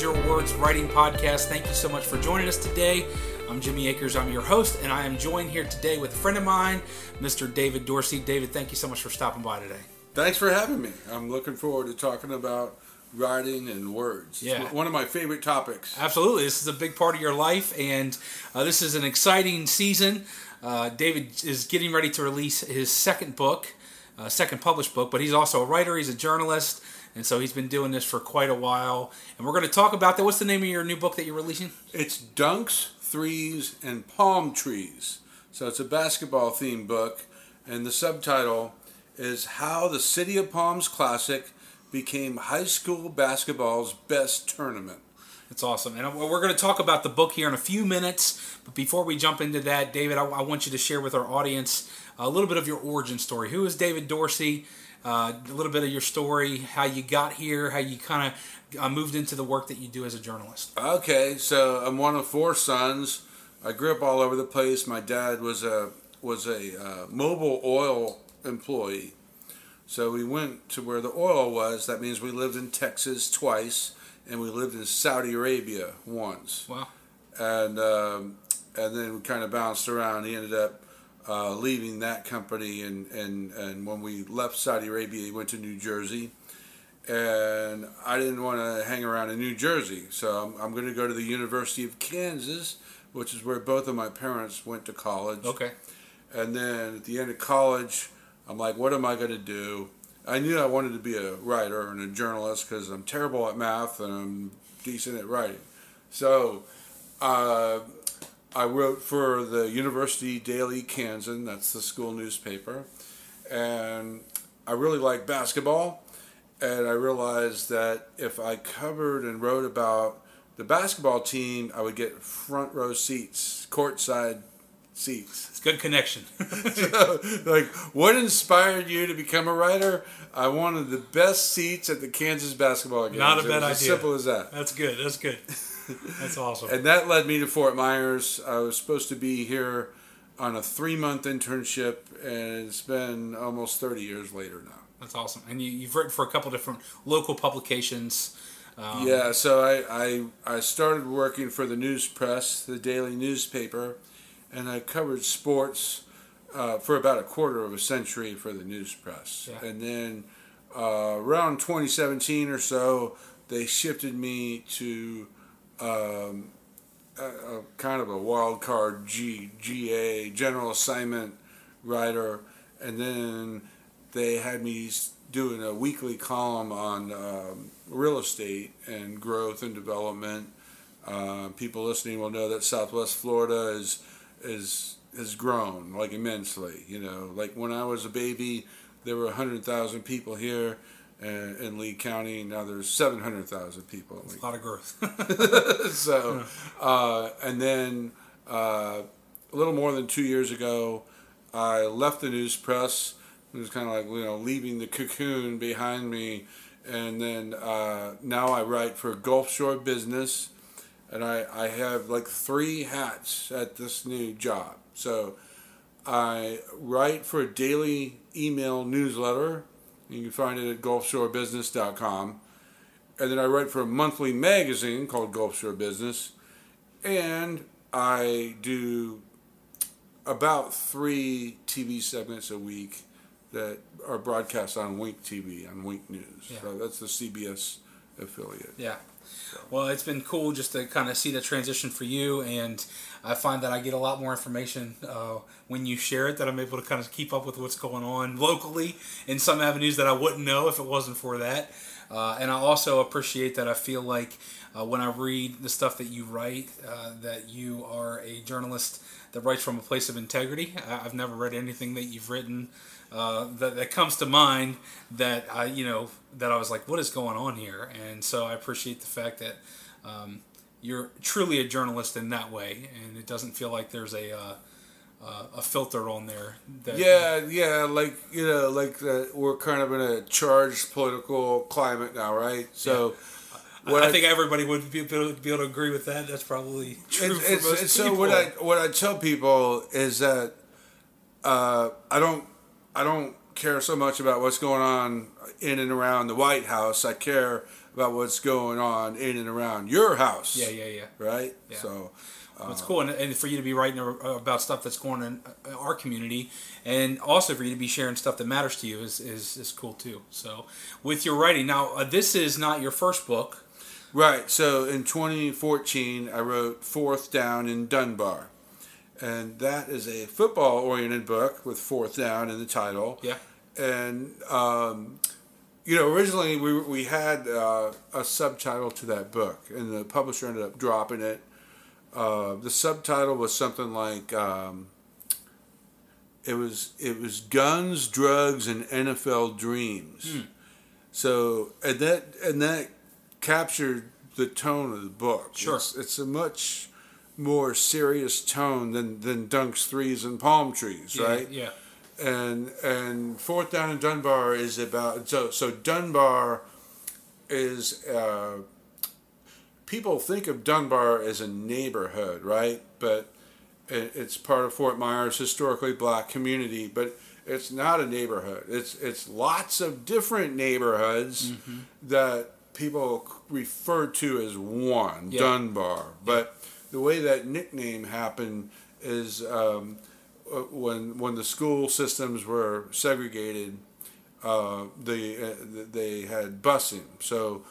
welcome to the World Needs Your Words Writing Podcast. Thank you so much for joining us today. I'm Jimmy Akers, I'm your host, and I am joined here today with a friend of mine, Mr. David Dorsey. David, thank you so much for stopping by today. Thanks for having me. I'm looking forward to talking about writing and words. Yeah. It's one of my favorite topics. Absolutely. This is a big part of your life, and uh, this is an exciting season. Uh, David is getting ready to release his second book, uh, second published book, but he's also a writer, he's a journalist, and so he's been doing this for quite a while. And we're going to talk about that. What's the name of your new book that you're releasing? It's Dunks, Threes, and Palm Trees. So it's a basketball themed book, and the subtitle is How the City of Palms Classic Became High School Basketball's Best Tournament. It's awesome. And we're going to talk about the book here in a few minutes. But before we jump into that, David, I, I want you to share with our audience a little bit of your origin story. Who is David Dorsey? Uh, a little bit of your story, how you got here, how you kind of uh, moved into the work that you do as a journalist. Okay, so I'm one of four sons. I grew up all over the place. My dad was a was a uh, Mobil oil employee, so we went to where the oil was. That means we lived in Texas twice, and we lived in Saudi Arabia once. Wow. And um, and then we kind of bounced around. He ended up uh, leaving that company, and, and and when we left Saudi Arabia, he went to New Jersey and I didn't want to hang around in New Jersey, so I'm, I'm going to go to the University of Kansas, which is where both of my parents went to college. Okay. And then at the end of college, I'm like, what am I going to do? I knew I wanted to be a writer and a journalist because I'm terrible at math and I'm decent at writing. So uh, I wrote for the University Daily Kansan, that's the school newspaper, and I really like basketball and I realized that if I covered and wrote about the basketball team, I would get front row seats, courtside seats. It's good connection. so, like, what inspired you to become a writer? I wanted the best seats at the Kansas basketball game. Not a bad idea. As simple as that. That's good. That's good. That's awesome. And that led me to Fort Myers. I was supposed to be here on a three month internship, and it's been almost 30 years later now. That's awesome. And you, you've written for a couple different local publications. Um, yeah, so I, I I started working for the News Press, the daily newspaper, and I covered sports uh, for about a quarter of a century for the News Press. Yeah. And then uh, around 2017 or so, they shifted me to um, a, a kind of a wild card G, GA, general assignment writer, and then they had me doing a weekly column on um, real estate and growth and development. Uh, people listening will know that Southwest Florida is is has grown like immensely. You know, like when I was a baby, there were hundred thousand people here uh, in Lee County. Now there's seven hundred thousand people. In Lee A lot of growth. so, uh, and then uh, a little more than two years ago, I left the news press. It was kind of like you know leaving the cocoon behind me, and then uh, now I write for Gulf Shore Business, and I I have like three hats at this new job. So, I write for a daily email newsletter. You can find it at gulfshorebusiness.com and then I write for a monthly magazine called Gulf Shore Business, and I do about three TV segments a week that are broadcast on Wink TV on Wink News. Yeah. So that's the CBS affiliate. Yeah. Well, it's been cool just to kind of see the transition for you, and I find that I get a lot more information uh, when you share it. That I'm able to kind of keep up with what's going on locally in some avenues that I wouldn't know if it wasn't for that. Uh, and I also appreciate that I feel like uh, when I read the stuff that you write, uh, that you are a journalist that writes from a place of integrity. I- I've never read anything that you've written uh, that, that comes to mind that I, you know, that I was like, what is going on here? And so I appreciate the fact that um, you're truly a journalist in that way, and it doesn't feel like there's a uh, uh, a filter on there. That, Yeah, yeah, like you know, like the, we're kind of in a charged political climate now, right? So, I, what I think everybody would be able, to, be able to agree with that. That's probably true It's- for it's- most so people. what I what I tell people is that uh, I don't I don't care so much about what's going on in and around the White House. I care about what's going on in and around your house. Yeah, yeah, yeah. Right. Yeah. So. Well, it's cool, and, and for you to be writing about stuff that's going on in our community, and also for you to be sharing stuff that matters to you is, is, is cool too. So, with your writing, now uh, this is not your first book. Right. So in 2014, I wrote Fourth Down in Dunbar. And that is a football oriented book with fourth down in the title. Yeah. And, um, you know, originally we, we had uh, a subtitle to that book, and the publisher ended up dropping it. Uh, the subtitle was something like um, it was it was guns, drugs, and NFL dreams. So and that and that captured the tone of the book. Sure. It's, it's a much more serious tone than, than dunks, threes, and palm trees, Yeah, right? Yeah. And and fourth down in Dunbar is about so so Dunbar is uh, people think of Dunbar as a neighborhood, right? But it, it's part of Fort Myers historically black community, but it's not a neighborhood. It's it's lots of different neighborhoods Mm-hmm. that people refer to as one Yeah. Dunbar. But the way that nickname happened is um, uh, when when the school systems were segregated, uh, they uh, they had busing. So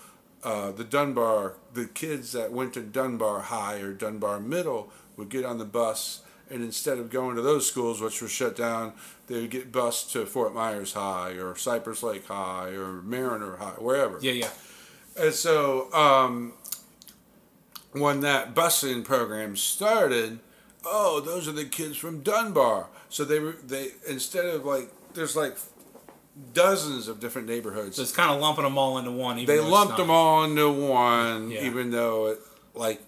uh, the Dunbar, the kids that went to Dunbar High or Dunbar Middle would get on the bus, and instead of going to those schools, which were shut down, they would get bused to Fort Myers High or Cypress Lake High or Mariner High, wherever. Yeah, yeah. And so um, when that busing program started, oh, those are the kids from Dunbar. So they were they instead of like there's like dozens of different neighborhoods. So it's kind of lumping them all into one. Even they lumped them all into one, Yeah. even though it, like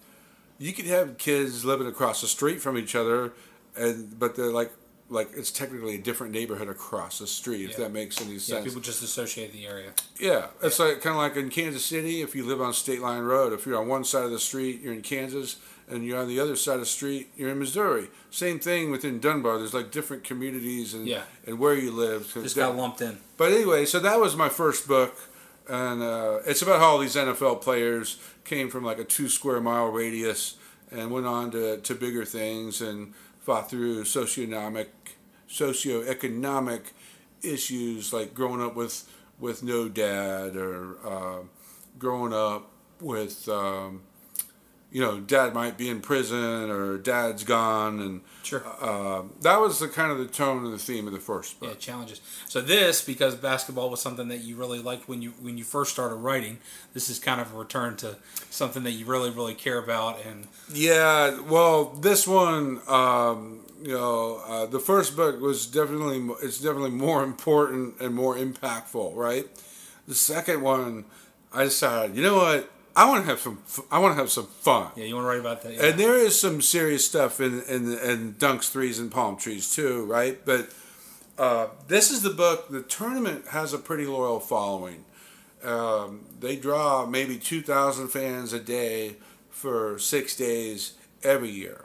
you could have kids living across the street from each other, and but they're like like it's technically a different neighborhood across the street. If Yeah. that makes any sense, Yeah, people just associate the area. Yeah, it's like kind of like in Kansas City. If you live on State Line Road, if you're on one side of the street, you're in Kansas, and you're on the other side of the street, you're in Missouri. Same thing within Dunbar. There's like different communities and Yeah. and where you live. Just got lumped in. But anyway, so that was my first book, and uh, it's about how all these NFL players came from like a two square mile radius and went on to, to bigger things and fought through socioeconomic socioeconomic issues like growing up with with no dad or uh, growing up with um, you know dad might be in prison or dad's gone and Sure. uh, that was the kind of the tone and the theme of the first book. Yeah, challenges. So this, because basketball was something that you really liked when you when you first started writing, this is kind of a return to something that you really really care about. And Yeah, well, this one, um, you know, uh, the first book was definitely it's definitely more important and more impactful, right? The second one, I decided, you know what, I want to have some, I want to have some fun, yeah, you want to write about that. Yeah. and there is some serious stuff in in, in dunks, threes, and palm trees too, right? But uh, this is the book. The tournament has a pretty loyal following. Um, they draw maybe two thousand fans a day for six days every year,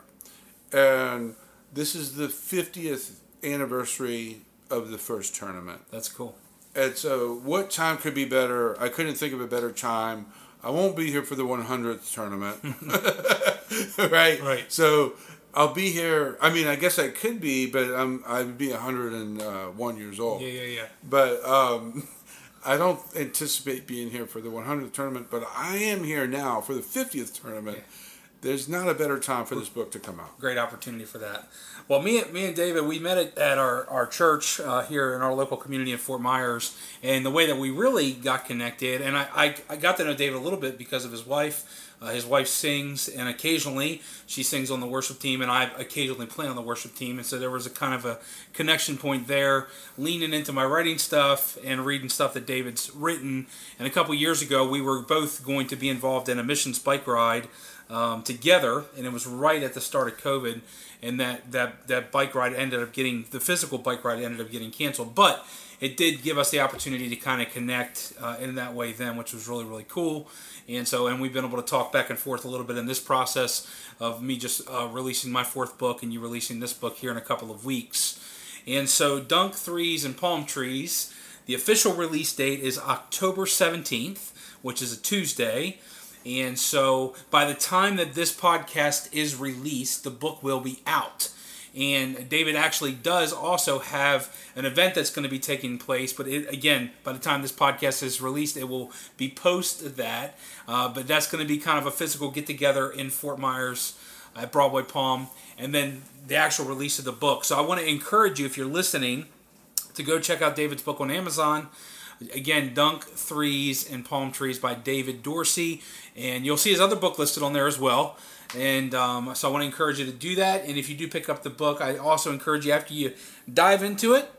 and this is the fiftieth anniversary of the first tournament. That's cool. And so, what time could be better? I couldn't think of a better time. I won't be here for the 100th tournament. right? Right. So, I'll be here. I mean, I guess I could be, but I'm, I'd be 101 years old. Yeah, yeah, yeah. But um, I don't anticipate being here for the 100th tournament, but I am here now for the 50th tournament. There's not a better time for this book to come out. Great opportunity for that. Well, me, me and David, we met at, at our, our church uh, here in our local community in Fort Myers. And the way that we really got connected, and I, I, I got to know David a little bit because of his wife. Uh, his wife sings, and occasionally she sings on the worship team, and I occasionally play on the worship team. And so there was a kind of a connection point there, leaning into my writing stuff and reading stuff that David's written. And a couple years ago, we were both going to be involved in a missions bike ride um, together, and it was right at the start of COVID. And that, that, that bike ride ended up getting, the physical bike ride ended up getting canceled. But it did give us the opportunity to kind of connect uh, in that way then, which was really, really cool. And so, and we've been able to talk back and forth a little bit in this process of me just uh, releasing my fourth book and you releasing this book here in a couple of weeks. And so, Dunk Threes and Palm Trees, the official release date is October 17th, which is a Tuesday. And so, by the time that this podcast is released, the book will be out. And David actually does also have an event that's going to be taking place. But it, again, by the time this podcast is released, it will be post that. Uh, but that's going to be kind of a physical get together in Fort Myers at Broadway Palm. And then the actual release of the book. So I want to encourage you, if you're listening, to go check out David's book on Amazon. Again, Dunk Threes and Palm Trees by David Dorsey. And you'll see his other book listed on there as well. And um, so I want to encourage you to do that. And if you do pick up the book, I also encourage you after you dive into it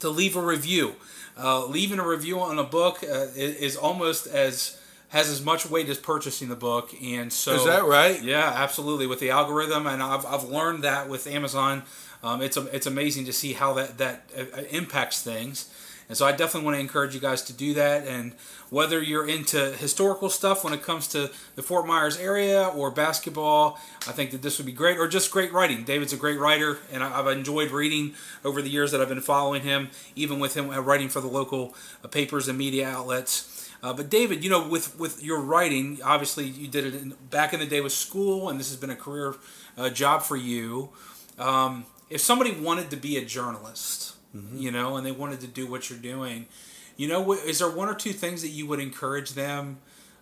to leave a review. Uh, leaving a review on a book uh, is almost as has as much weight as purchasing the book, and so is that right? Yeah, absolutely. With the algorithm, and I've, I've learned that with Amazon, um, it's it's amazing to see how that that uh, impacts things. And so I definitely want to encourage you guys to do that. And whether you're into historical stuff when it comes to the Fort Myers area or basketball, I think that this would be great, or just great writing. David's a great writer, and I've enjoyed reading over the years that I've been following him, even with him writing for the local uh, papers and media outlets. Uh, but David, you know, with with your writing, obviously you did it in, back in the day with school, and this has been a career uh, job for you. Um, if somebody wanted to be a journalist, mm-hmm. you know, and they wanted to do what you're doing, you know, is there one or two things that you would encourage them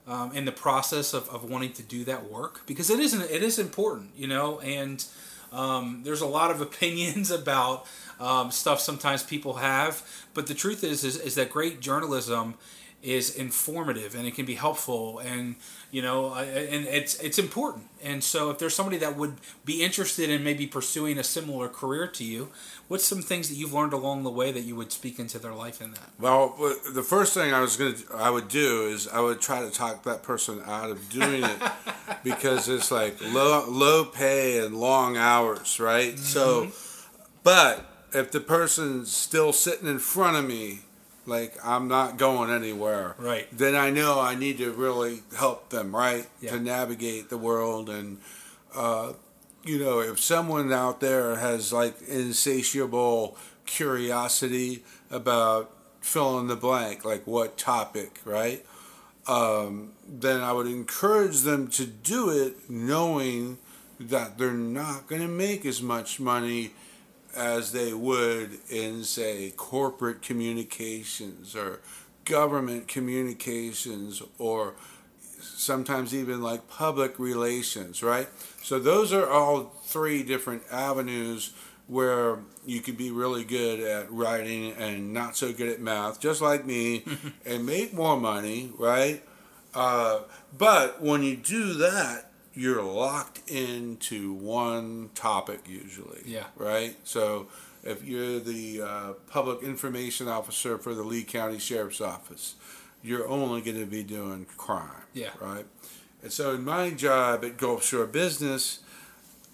um, in the process of, of wanting to do that work? Because it isn't it is important, you know, and um, there's a lot of opinions about um, stuff sometimes people have, but the truth is, is is that great journalism is informative and it can be helpful and you know and it's it's important. And so if there's somebody that would be interested in maybe pursuing a similar career to you what's some things that you've learned along the way that you would speak into their life in that? Well the first thing i was going to i would do is i would try to talk that person out of doing it because it's like low low pay and long hours right? Mm-hmm. so but if the person's still sitting in front of me like I'm not going anywhere. Right. Then I know I need to really help them, right, yeah. to navigate the world and. Uh, you know, if someone out there has like insatiable curiosity about fill in the blank, like what topic, right? Um, then I would encourage them to do it knowing that they're not going to make as much money as they would in, say, corporate communications or government communications or sometimes even like public relations, right? So those are all three different avenues where you could be really good at writing and not so good at math, just like me, and make more money, right? Uh, but when you do that, you're locked into one topic usually. Yeah. Right? So if you're the uh, public information officer for the Lee County Sheriff's Office, you're only going to be doing crime. Yeah. Right? And so in my job at Gulf Shore Business,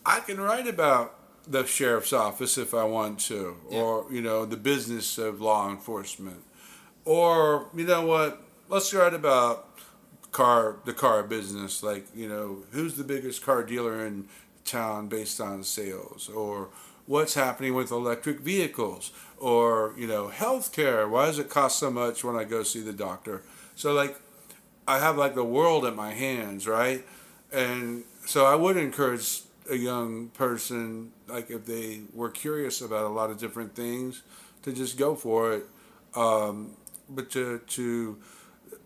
I can write about the sheriff's office if I want to, yeah. or you know the business of law enforcement, or you know what? Let's write about car the car business like you know who's the biggest car dealer in town based on sales? Or what's happening with electric vehicles? Or you know healthcare why does it cost so much when i go see the doctor? So like i have like the world at my hands right? And so i would encourage a young person like if they were curious about a lot of different things to just go for it um, but to to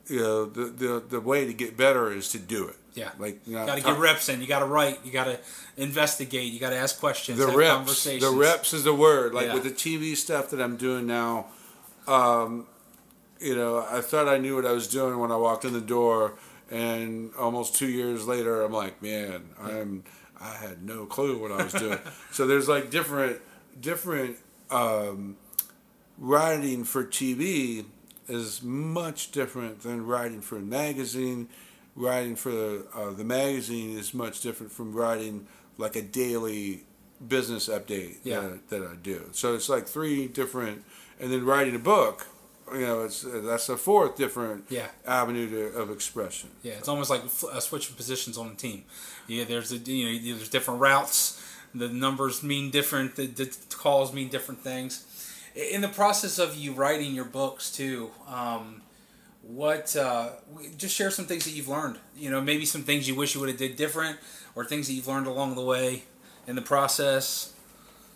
you know, the, the the way to get better is to do it. Yeah, like you, know, got to get reps in. You got to write. You got to investigate. You got to ask questions. The reps. The reps is the word. Like yeah. with the TV stuff that I'm doing now, um, you know, I thought I knew what I was doing when I walked in the door, and almost two years later, I'm like, man, I'm I had no clue what I was doing. so there's like different different um, writing for TV is much different than writing for a magazine. Writing for the, uh, the magazine is much different from writing like a daily business update yeah. that, that I do. So it's like three different, and then writing a book you know, it's that's a fourth different yeah. avenue to, of expression. Yeah, it's almost like a switch of positions on the team. Yeah, there's a, you know there's different routes the numbers mean different. The, the calls mean different things. In the process of you writing your books too, um, what uh, just share some things that you've learned. You know, maybe some things you wish you would have did different, or things that you've learned along the way in the process.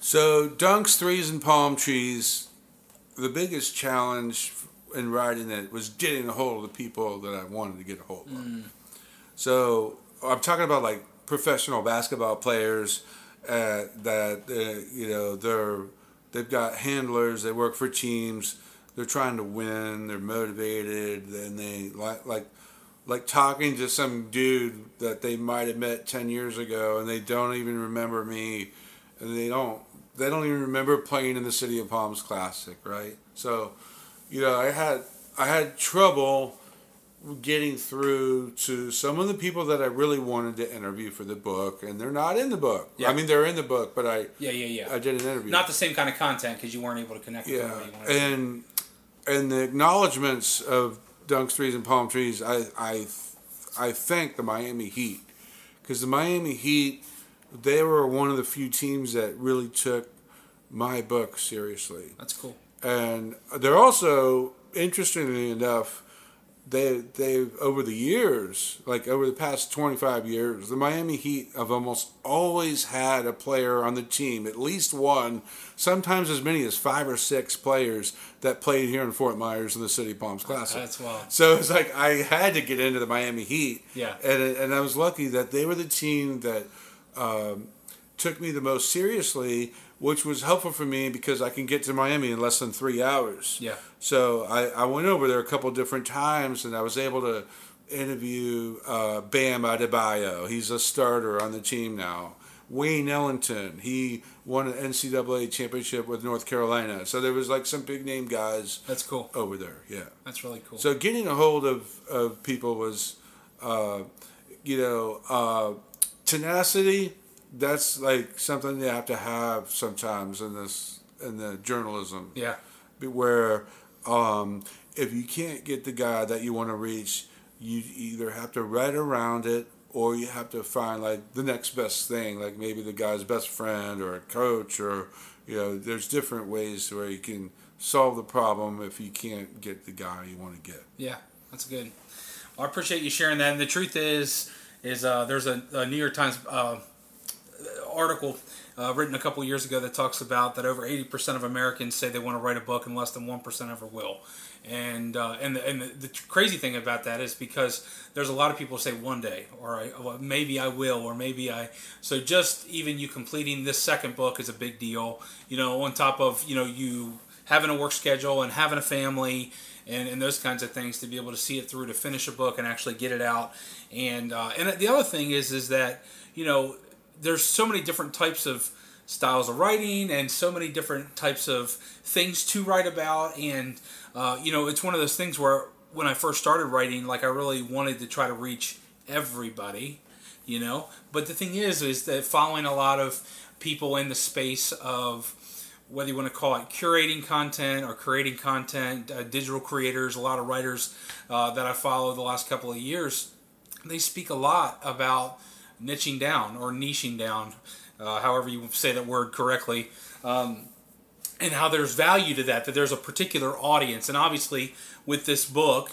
So dunks, threes, and palm trees. The biggest challenge in writing it was getting a hold of the people that I wanted to get a hold of. Mm. So I'm talking about like professional basketball players uh, that uh, you know they're they've got handlers. They work for teams. They're trying to win. They're motivated, and they like like like talking to some dude that they might have met 10 years ago and they don't even remember me and they don't they don't even remember playing in the city of palms classic right so you know i had i had trouble getting through to some of the people that i really wanted to interview for the book and they're not in the book yeah. i mean they're in the book but i yeah yeah yeah i did an interview not the same kind of content because you weren't able to connect yeah and and the acknowledgments of dunks threes and palm trees, I I I thank the Miami Heat because the Miami Heat they were one of the few teams that really took my book seriously. That's cool. And they're also interestingly enough they they over the years, like over the past 25 years, the Miami Heat have almost always had a player on the team, at least one, sometimes as many as five or six players that played here in Fort Myers in the City Palms Classic. That's wild. So it's like I had to get into the Miami Heat. Yeah. And and I was lucky that they were the team that um, took me the most seriously which was helpful for me because I can get to Miami in less than three hours. Yeah. So I, I went over there a couple different times and I was able to interview uh, Bam Adebayo. He's a starter on the team now. Wayne Ellington, he won an NCAA championship with North Carolina. So there was like some big name guys. That's cool. Over there, yeah. That's really cool. So getting a hold of, of people was, uh, you know, uh, tenacity that's like something you have to have sometimes in this in the journalism. Yeah. Where um, if you can't get the guy that you want to reach, you either have to write around it or you have to find like the next best thing, like maybe the guy's best friend or a coach or you know, there's different ways where you can solve the problem if you can't get the guy you want to get. Yeah, that's good. Well, I appreciate you sharing that. And the truth is, is uh, there's a, a, New York Times uh, article uh, written a couple years ago that talks about that over 80% of Americans say they want to write a book and less than 1% ever will. And uh, and the, and the, the, crazy thing about that is because there's a lot of people say one day or I, well, maybe I will or maybe I so just even you completing this second book is a big deal. You know, on top of you know you having a work schedule and having a family and, and those kinds of things to be able to see it through to finish a book and actually get it out. And uh, and the other thing is is that you know there's so many different types of styles of writing and so many different types of things to write about. And uh, you know it's one of those things where when i first started writing like i really wanted to try to reach everybody you know? But the thing is is that following a lot of people in the space of whether you want to call it curating content or creating content uh, digital creators a lot of writers uh, that i follow the last couple of years they speak a lot about niching down or niching down, uh, however you say that word correctly, um, and how there's value to that, that there's a particular audience. And obviously, with this book,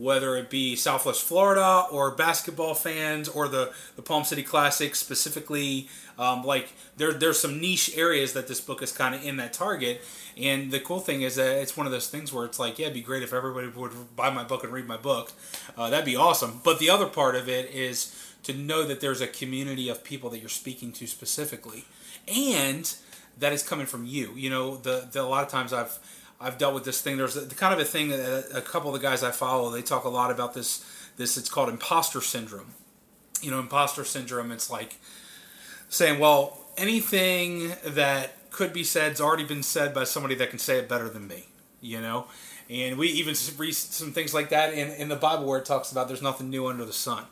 whether it be Southwest Florida or basketball fans or the, the Palm City Classic specifically, um, like there, there's some niche areas that this book is kind of in that target. And the cool thing is that it's one of those things where it's like, yeah, it'd be great if everybody would buy my book and read my book. Uh, that'd be awesome. But the other part of it is to know that there's a community of people that you're speaking to specifically, and that is coming from you. You know, the, the a lot of times I've I've dealt with this thing. There's a, the kind of a thing that uh, a couple of the guys I follow they talk a lot about this. This it's called imposter syndrome. You know, imposter syndrome. It's like saying, well, anything that could be said has already been said by somebody that can say it better than me. You know, and we even read some things like that in, in the Bible where it talks about there's nothing new under the sun.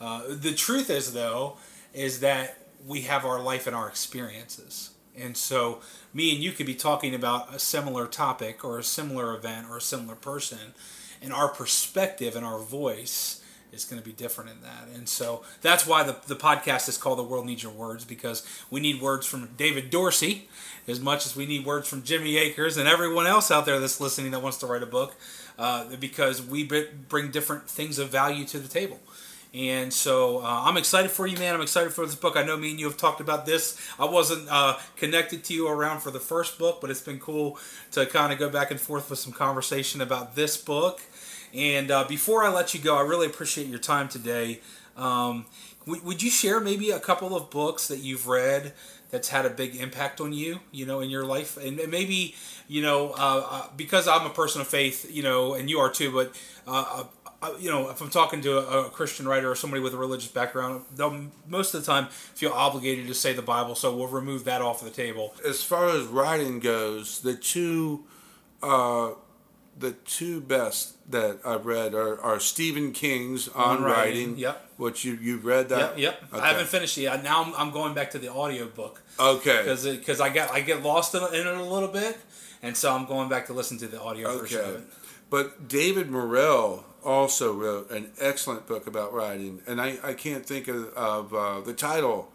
Uh, the truth is, though, is that we have our life and our experiences. And so, me and you could be talking about a similar topic or a similar event or a similar person, and our perspective and our voice is going to be different in that. And so that's why the, the podcast is called The World Needs Your Words because we need words from David Dorsey as much as we need words from Jimmy Akers and everyone else out there that's listening that wants to write a book uh, because we bring different things of value to the table. And so uh, I'm excited for you, man. I'm excited for this book. I know me and you have talked about this. I wasn't uh, connected to you around for the first book, but it's been cool to kind of go back and forth with some conversation about this book. And uh, before I let you go, I really appreciate your time today. Um, would you share maybe a couple of books that you've read that's had a big impact on you, you know, in your life, and maybe, you know, uh, uh, because I'm a person of faith, you know, and you are too, but uh, you know, if I'm talking to a, a, Christian writer or somebody with a religious background, they'll most of the time feel obligated to say the Bible, so we'll remove that off the table. As far as writing goes, the two, uh, the two best that I've read are, are Stephen King's On, on writing, writing. Yep. Which you you've read that? Yep. yep. Okay. I haven't finished it yet. Now I'm, I'm going back to the audio book. Okay. Because because I get I get lost in, in, it a little bit, and so I'm going back to listen to the audio okay. version of it. But David Morrell also wrote an excellent book about writing, and I, I can't think of, of uh, the title.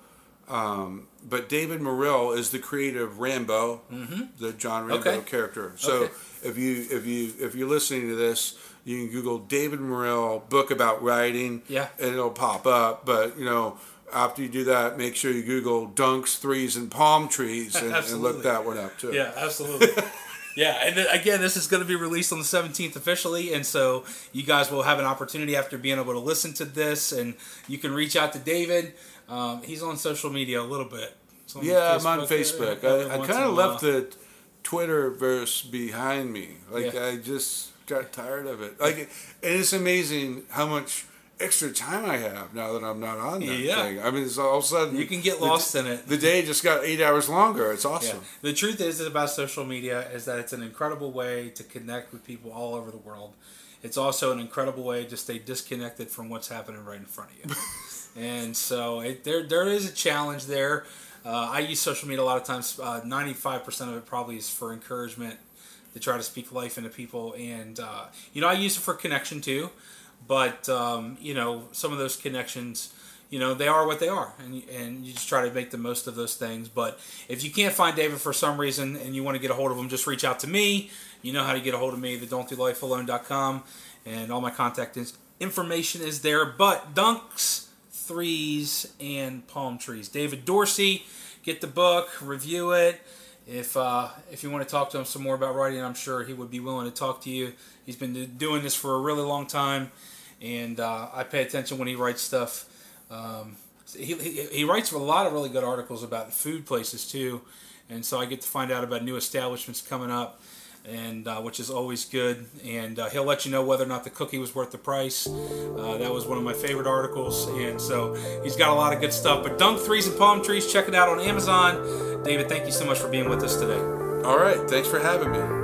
Um, but David Morrell is the creator of Rambo, mm-hmm. the John Rambo okay. character. So okay. if you if you if you're listening to this, you can Google David Morrell book about writing, yeah, and it'll pop up. But you know, after you do that, make sure you Google dunks, threes, and palm trees, and, and look that one up too. Yeah, absolutely. Yeah, and again, this is going to be released on the 17th officially, and so you guys will have an opportunity after being able to listen to this, and you can reach out to David. Um, he's on social media a little bit. yeah, I'm on Facebook. I, I kind of left the Twitter verse behind me. Like yeah. I just got tired of it. Like, and it's amazing how much extra time I have now that I'm not on that yeah. thing. I mean, it's all of a sudden you can get lost the, in it. The day just got eight hours longer. It's awesome. Yeah. The truth is about social media is that it's an incredible way to connect with people all over the world. It's also an incredible way to stay disconnected from what's happening right in front of you. and so it, there there is a challenge there. Uh, I use social media a lot of times. Uh, ninety-five percent of it probably is for encouragement to try to speak life into people, and uh, you know I use it for connection too. But um, you know, some of those connections, you know, they are what they are, and and you just try to make the most of those things. But if you can't find David for some reason and you want to get a hold of him, just reach out to me. You know how to get a hold of me, the don'tdolifealone.com, and all my contact information is there. But dunks, threes, and palm trees. David Dorsey, get the book, review it. If uh, if you want to talk to him some more about writing, I'm sure he would be willing to talk to you. He's been doing this for a really long time, and uh, I pay attention when he writes stuff. Um, he, he, he writes a lot of really good articles about food places too, and so I get to find out about new establishments coming up, and uh, which is always good. And uh, he'll let you know whether or not the cookie was worth the price. Uh, that was one of my favorite articles, and so he's got a lot of good stuff. But Dunk Threes and Palm Trees, check it out on Amazon. David, thank you so much for being with us today. All right, thanks for having me.